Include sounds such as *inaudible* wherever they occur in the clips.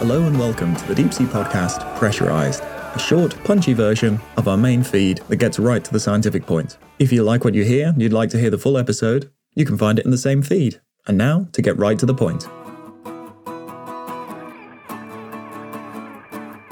Hello and welcome to the Deep Sea Podcast Pressurized, a short, punchy version of our main feed that gets right to the scientific point. If you like what you hear and you'd like to hear the full episode, you can find it in the same feed. And now, to get right to the point.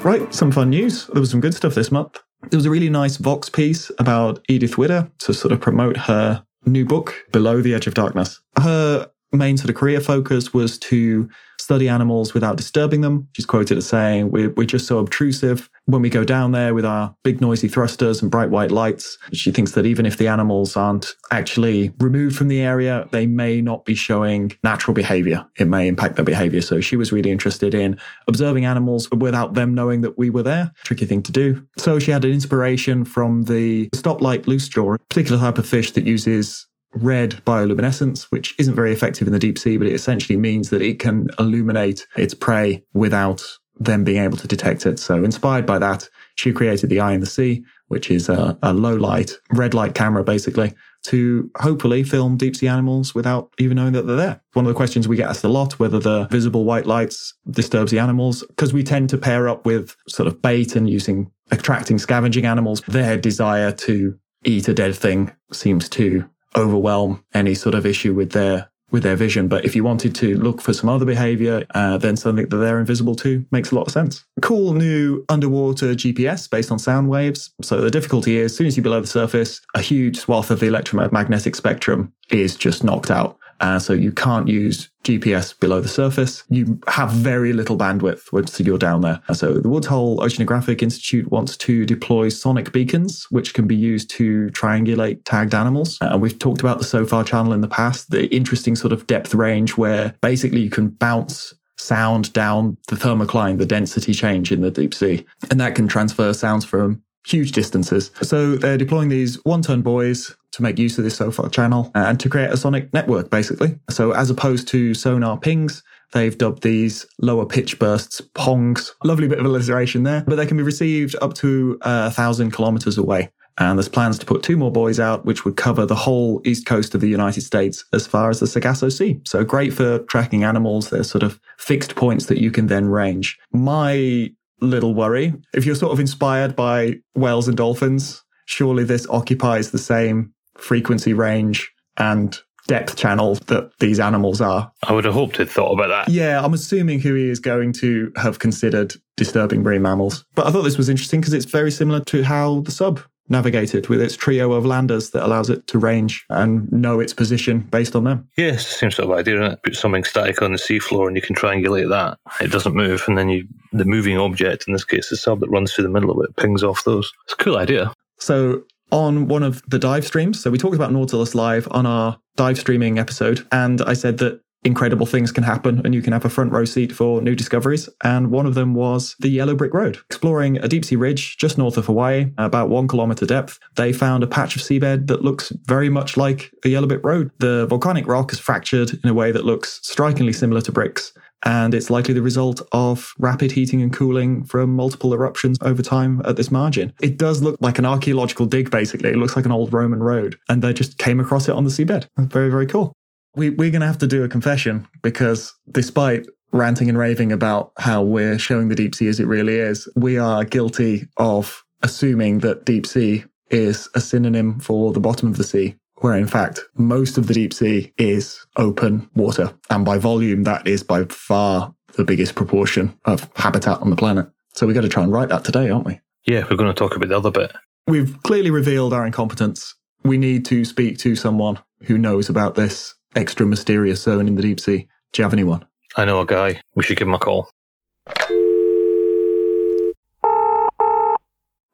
Right, some fun news. There was some good stuff this month. There was a really nice Vox piece about Edith Widder to sort of promote her new book, Below the Edge of Darkness. Her main sort of career focus was to study animals without disturbing them. She's quoted as saying, we're, we're just so obtrusive when we go down there with our big noisy thrusters and bright white lights. She thinks that even if the animals aren't actually removed from the area, they may not be showing natural behavior. It may impact their behavior. So she was really interested in observing animals without them knowing that we were there. Tricky thing to do. So she had an inspiration from the stoplight loose jaw, a particular type of fish that uses red bioluminescence, which isn't very effective in the deep sea, but it essentially means that it can illuminate its prey without them being able to detect it. So inspired by that, she created the eye in the sea, which is a, a low light, red light camera, basically, to hopefully film deep sea animals without even knowing that they're there. One of the questions we get asked a lot, whether the visible white lights disturbs the animals, because we tend to pair up with sort of bait and using attracting scavenging animals. Their desire to eat a dead thing seems to overwhelm any sort of issue with their with their vision. But if you wanted to look for some other behavior, uh, then something that they're invisible to makes a lot of sense. Cool new underwater GPS based on sound waves. So the difficulty is, as soon as you're below the surface, a huge swath of the electromagnetic spectrum is just knocked out. Uh, so you can't use GPS below the surface. You have very little bandwidth once you're down there. So the Woods Hole Oceanographic Institute wants to deploy sonic beacons, which can be used to triangulate tagged animals. And uh, we've talked about the SOFAR channel in the past, the interesting sort of depth range where basically you can bounce sound down the thermocline, the density change in the deep sea. And that can transfer sounds from huge distances. So they're deploying these one ton buoys to make use of this SOFAR channel and to create a sonic network, basically. So as opposed to sonar pings, they've dubbed these lower pitch bursts pongs. Lovely bit of alliteration there, but they can be received up to uh, a thousand kilometers away. And there's plans to put two more buoys out, which would cover the whole east coast of the United States as far as the Sargasso Sea. So great for tracking animals. There's sort of fixed points that you can then range. My little worry. If you're sort of inspired by whales and dolphins, surely this occupies the same frequency range and depth channel that these animals are. I would have hoped he'd thought about that. Yeah, I'm assuming WHOI is going to have considered disturbing marine mammals. But I thought this was interesting because it's very similar to how the sub navigated with its trio of landers that allows it to range and know its position based on them. Yes, same sort of idea. It? Put something static on the seafloor and you can triangulate that. It doesn't move, and then you the moving object, in this case the sub that runs through the middle of it, pings off those. It's a cool idea. So on one of the dive streams, so we talked about Nautilus Live on our dive streaming episode, and I said that incredible things can happen and you can have a front row seat for new discoveries. And one of them was the Yellow Brick Road. Exploring a deep sea ridge just north of Hawaii, about one kilometer depth, they found a patch of seabed that looks very much like a Yellow Brick Road. The volcanic rock is fractured in a way that looks strikingly similar to bricks. And it's likely the result of rapid heating and cooling from multiple eruptions over time at this margin. It does look like an archaeological dig, basically. It looks like an old Roman road. And they just came across it on the seabed. Very, very cool we, we're going to have to do a confession because despite ranting and raving about how we're showing the deep sea as it really is, we are guilty of assuming that deep sea is a synonym for the bottom of the sea, where in fact most of the deep sea is open water. And by volume, that is by far the biggest proportion of habitat on the planet. So we've got to try and right that today, aren't we? Yeah, we're going to talk about the other bit. We've clearly revealed our incompetence. We need to speak to someone who knows about this extra mysterious zone in the deep sea. Do you have anyone? I know a guy. We should give him a call.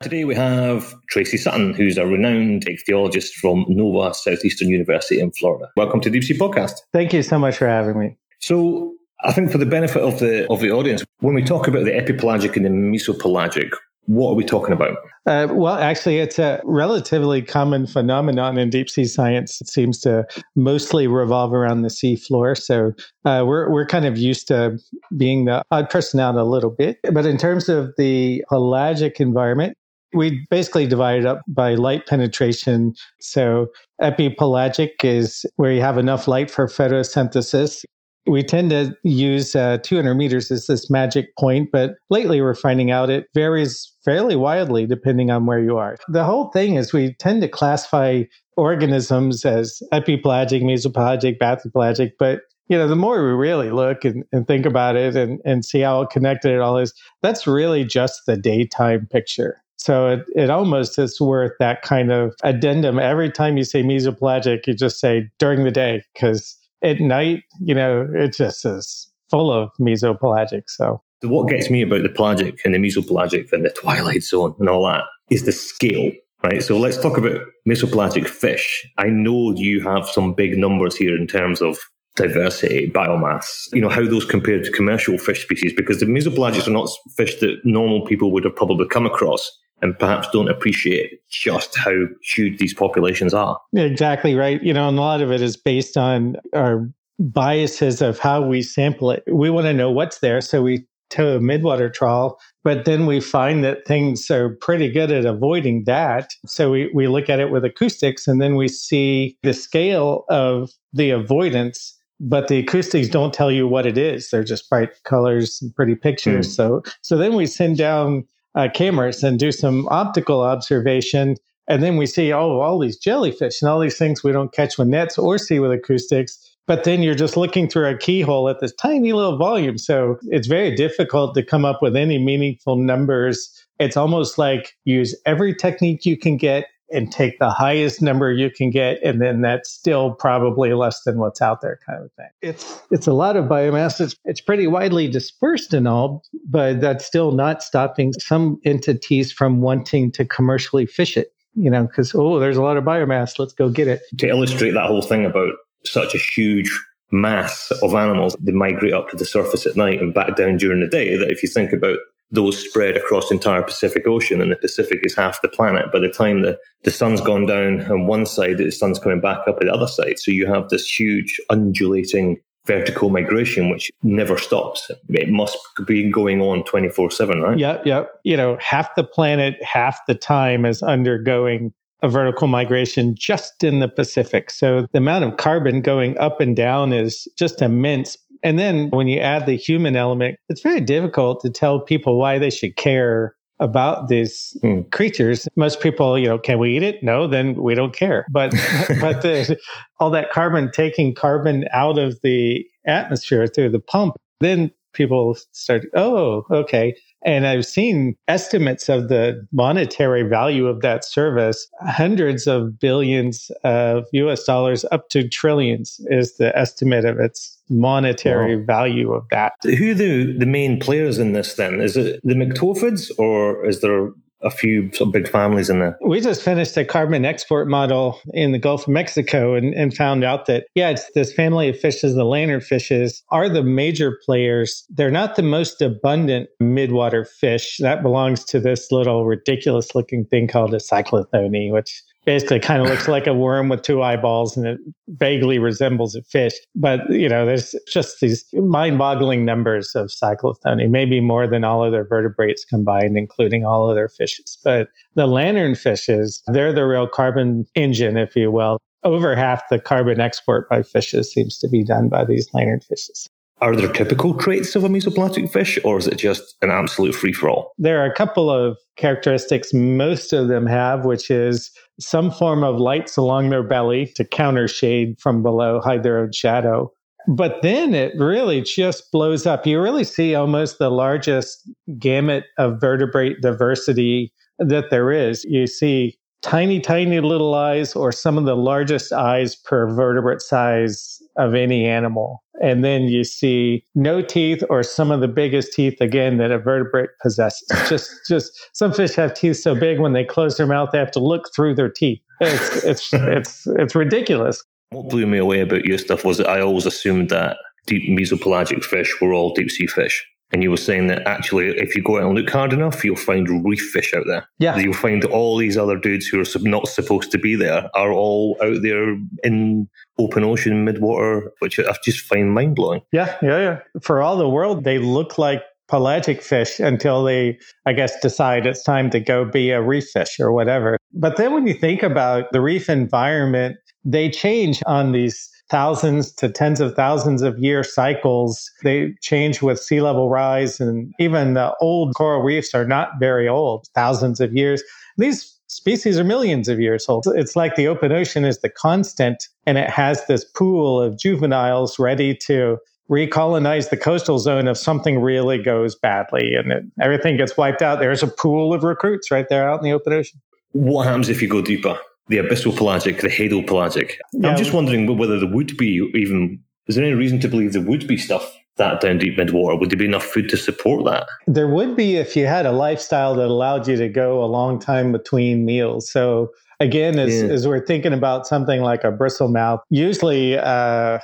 Today we have Tracey Sutton, who's a renowned ichthyologist from NOVA Southeastern University in Florida. Welcome to Deep Sea Podcast. Thank you so much for having me. So I think for the benefit of the of the audience, when we talk about the epipelagic and the mesopelagic, what are we talking about? Uh, well, actually, it's a relatively common phenomenon in deep sea science. It seems to mostly revolve around the sea floor. So uh, we're, we're kind of used to being the odd person out a little bit. But in terms of the pelagic environment, we basically divide it up by light penetration. So epipelagic is where you have enough light for photosynthesis. We tend to use uh, 200 meters as this magic point, but lately we're finding out it varies fairly wildly depending on where you are. The whole thing is we tend to classify organisms as epipelagic, mesopelagic, bathypelagic, but you know, the more we really look and, and think about it and, and see how connected it all is, that's really just the daytime picture. So it, it almost is worth that kind of addendum. Every time you say mesopelagic, you just say during the day, because at night, you know, it just is full of mesopelagic. So what gets me about the pelagic and the mesopelagic and the twilight zone and all that is the scale. Right. So let's talk about mesopelagic fish. I know you have some big numbers here in terms of diversity, biomass, you know, how those compare to commercial fish species, because the mesopelagics are not fish that normal people would have probably come across and perhaps don't appreciate just how huge these populations are. Exactly right. You know, and a lot of it is based on our biases of how we sample it. We want to know what's there. So we tow a midwater trawl, but then we find that things are pretty good at avoiding that. So we, we look at it with acoustics and then we see the scale of the avoidance but the acoustics don't tell you what it is. They're just bright colors and pretty pictures. Mm. So, so then we send down uh, cameras and do some optical observation. And then we see, oh, all these jellyfish and all these things we don't catch with nets or see with acoustics. But then you're just looking through a keyhole at this tiny little volume. So it's very difficult to come up with any meaningful numbers. It's almost like use every technique you can get and take the highest number you can get and then that's still probably less than what's out there kind of thing. It's it's a lot of biomass. It's, it's pretty widely dispersed and all but that's still not stopping some entities from wanting to commercially fish it you know because oh there's a lot of biomass. Let's go get it. To illustrate that whole thing about such a huge mass of animals they migrate up to the surface at night and back down during the day that if you think about those spread across the entire Pacific Ocean, and the Pacific is half the planet. By the time the, the sun's gone down on one side, the sun's coming back up at the other side. So you have this huge undulating vertical migration, which never stops. It must be going on 24 7, right? Yep, yep. You know, half the planet, half the time is undergoing a vertical migration just in the Pacific. So the amount of carbon going up and down is just immense. And then when you add the human element, it's very difficult to tell people why they should care about these hmm. creatures. Most people, you know, can we eat it? No, then we don't care. But *laughs* but the, all that carbon taking carbon out of the atmosphere through the pump, then people start, oh, okay. And I've seen estimates of the monetary value of that service, hundreds of billions of US dollars up to trillions is the estimate of its monetary wow. value of that. Who are the, the main players in this then? Is it the myctophids or is there a few some big families in there. We just finished a carbon export model in the Gulf of Mexico and, and found out that, yeah, it's this family of fishes, the lanternfishes, are the major players. They're not the most abundant midwater fish. That belongs to this little ridiculous looking thing called a cyclothone, which basically kind of looks like a worm with two eyeballs and it vaguely resembles a fish. But, you know, there's just these mind boggling numbers of cyclothony, maybe more than all other vertebrates combined, including all other fishes. But the lanternfishes, they're the real carbon engine, if you will. Over half the carbon export by fishes seems to be done by these lanternfishes. Are there typical traits of a mesopelagic fish, or is it just an absolute free for all? There are a couple of characteristics most of them have, which is some form of lights along their belly to counter shade from below, hide their own shadow. But then it really just blows up. You really see almost the largest gamut of vertebrate diversity that there is. You see tiny, tiny little eyes, or some of the largest eyes per vertebrate size of any animal. And then you see no teeth or some of the biggest teeth again that a vertebrate possesses. *laughs* just just some fish have teeth so big when they close their mouth they have to look through their teeth. It's it's *laughs* it's it's ridiculous. What blew me away about your stuff was that I always assumed that deep mesopelagic fish were all deep sea fish. And you were saying that actually, if you go out and look hard enough, you'll find reef fish out there. Yeah. You'll find all these other dudes who are not supposed to be there are all out there in open ocean, midwater, which I just find mind blowing. Yeah, yeah, yeah. For all the world, they look like pelagic fish until they, I guess, decide it's time to go be a reef fish or whatever. But then when you think about the reef environment, they change on these thousands to tens of thousands of year cycles. They change with sea level rise, and even the old coral reefs are not very old, thousands of years. These species are millions of years old. It's like the open ocean is the constant, and it has this pool of juveniles ready to recolonize the coastal zone if something really goes badly and it, everything gets wiped out. There's a pool of recruits right there out in the open ocean. What happens if you go deeper? The abyssal pelagic, the hadal pelagic. Yeah. I'm just wondering whether there would be even, is there any reason to believe there would be stuff that down deep midwater? Would there be enough food to support that? There would be if you had a lifestyle that allowed you to go a long time between meals. So again, as, yeah. as we're thinking about something like a bristlemouth, usually uh,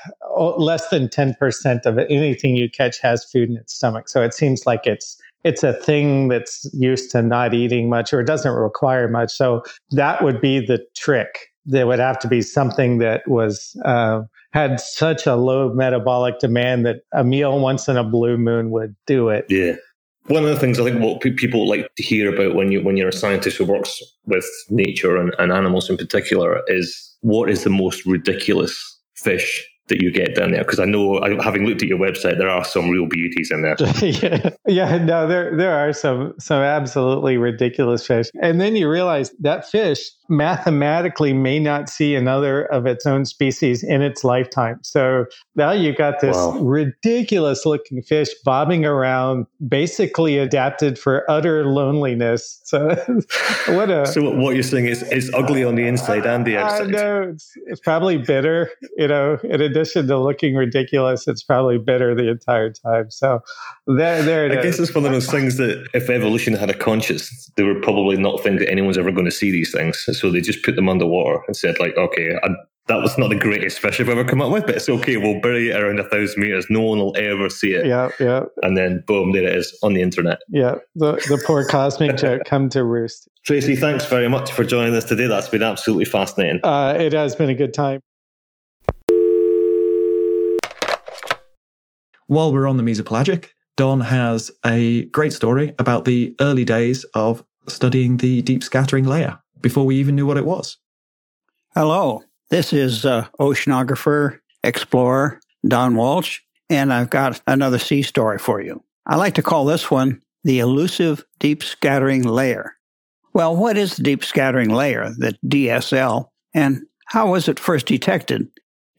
less than 10% of anything you catch has food in its stomach. So it seems like it's it's a thing that's used to not eating much or doesn't require much. So that would be the trick. There would have to be something that was uh, had such a low metabolic demand that a meal once in a blue moon would do it. Yeah. One of the things I think what people like to hear about when you when you're a scientist who works with nature and, and animals in particular is what is the most ridiculous fish that you get down there? Because I know, having looked at your website, there are some real beauties in there. *laughs* yeah, yeah, no, there there are some some absolutely ridiculous fish, and then you realize that fish mathematically may not see another of its own species in its lifetime. So now you've got this wow. ridiculous looking fish bobbing around, basically adapted for utter loneliness. So *laughs* what a so what you're saying is it's ugly on the inside and the outside. I know it's, it's probably bitter. You know, in addition to looking ridiculous, it's probably bitter the entire time. So there, there it I is. guess it's one of those things that if evolution had a conscience, they would probably not think that anyone's ever going to see these things. So they just put them underwater and said, like, okay, I, that was not the greatest fish I've ever come up with, but it's okay. We'll bury it around a thousand meters. No one will ever see it. Yeah, yeah. And then boom, there it is on the internet. Yeah, the, the poor cosmic joke *laughs* come to roost. Tracey, thanks very much for joining us today. That's been absolutely fascinating. Uh, it has been a good time. While we're on the mesopelagic, Don has a great story about the early days of studying the deep scattering layer before we even knew what it was. Hello, this is uh, oceanographer, explorer Don Walsh, and I've got another sea story for you. I like to call this one the elusive deep scattering layer. Well, what is the deep scattering layer, the DSL, and how was it first detected?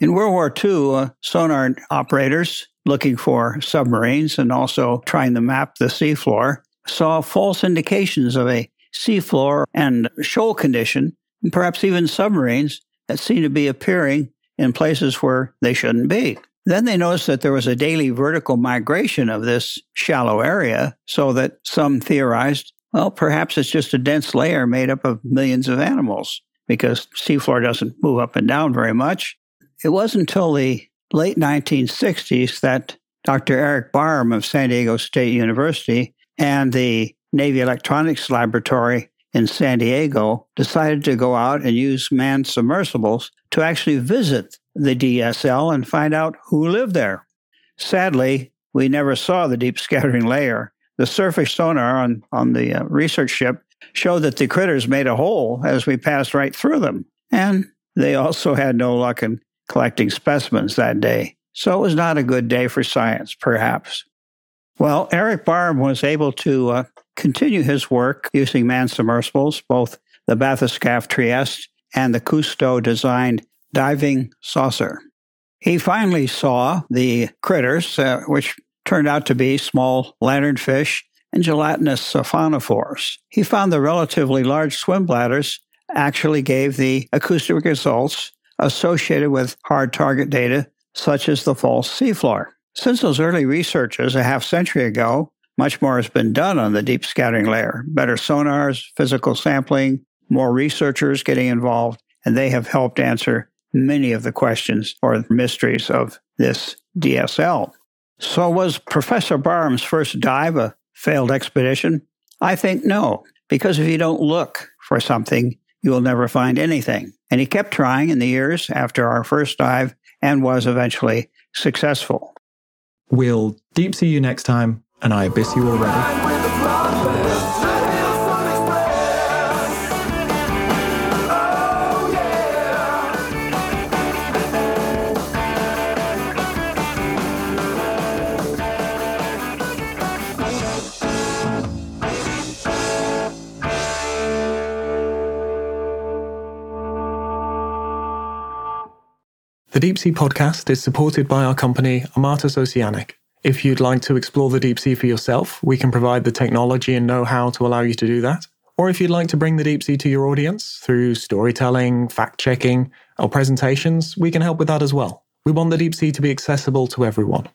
In World War II, uh, sonar operators looking for submarines and also trying to map the seafloor saw false indications of a seafloor and shoal condition, and perhaps even submarines that seemed to be appearing in places where they shouldn't be. Then they noticed that there was a daily vertical migration of this shallow area, so that some theorized, well, perhaps it's just a dense layer made up of millions of animals, because seafloor doesn't move up and down very much. It wasn't until the late 1960s that Dr. Eric Barham of San Diego State University and the Navy Electronics Laboratory in San Diego decided to go out and use manned submersibles to actually visit the DSL and find out who lived there. Sadly, we never saw the deep scattering layer. The surface sonar on, on the uh, research ship showed that the critters made a hole as we passed right through them. And they also had no luck in collecting specimens that day. So it was not a good day for science, perhaps. Well, Eric Barham was able to uh, continue his work using manned submersibles, both the Bathyscaphe Trieste and the Cousteau designed diving saucer. He finally saw the critters, uh, which turned out to be small lanternfish and gelatinous siphonophores. He found the relatively large swim bladders actually gave the acoustic results associated with hard target data, such as the false seafloor. Since those early researches a half century ago, much more has been done on the deep scattering layer. Better sonars, physical sampling, more researchers getting involved, and they have helped answer many of the questions or mysteries of this DSL. So, was Professor Barham's first dive a failed expedition? I think no, because if you don't look for something, you will never find anything. And he kept trying in the years after our first dive and was eventually successful. We'll deep sea you next time and I abyss you already. The Deep Sea podcast is supported by our company, Armatus Oceanic. If you'd like to explore the deep sea for yourself, we can provide the technology and know how to allow you to do that. Or if you'd like to bring the deep sea to your audience through storytelling, fact checking, or presentations, we can help with that as well. We want the deep sea to be accessible to everyone.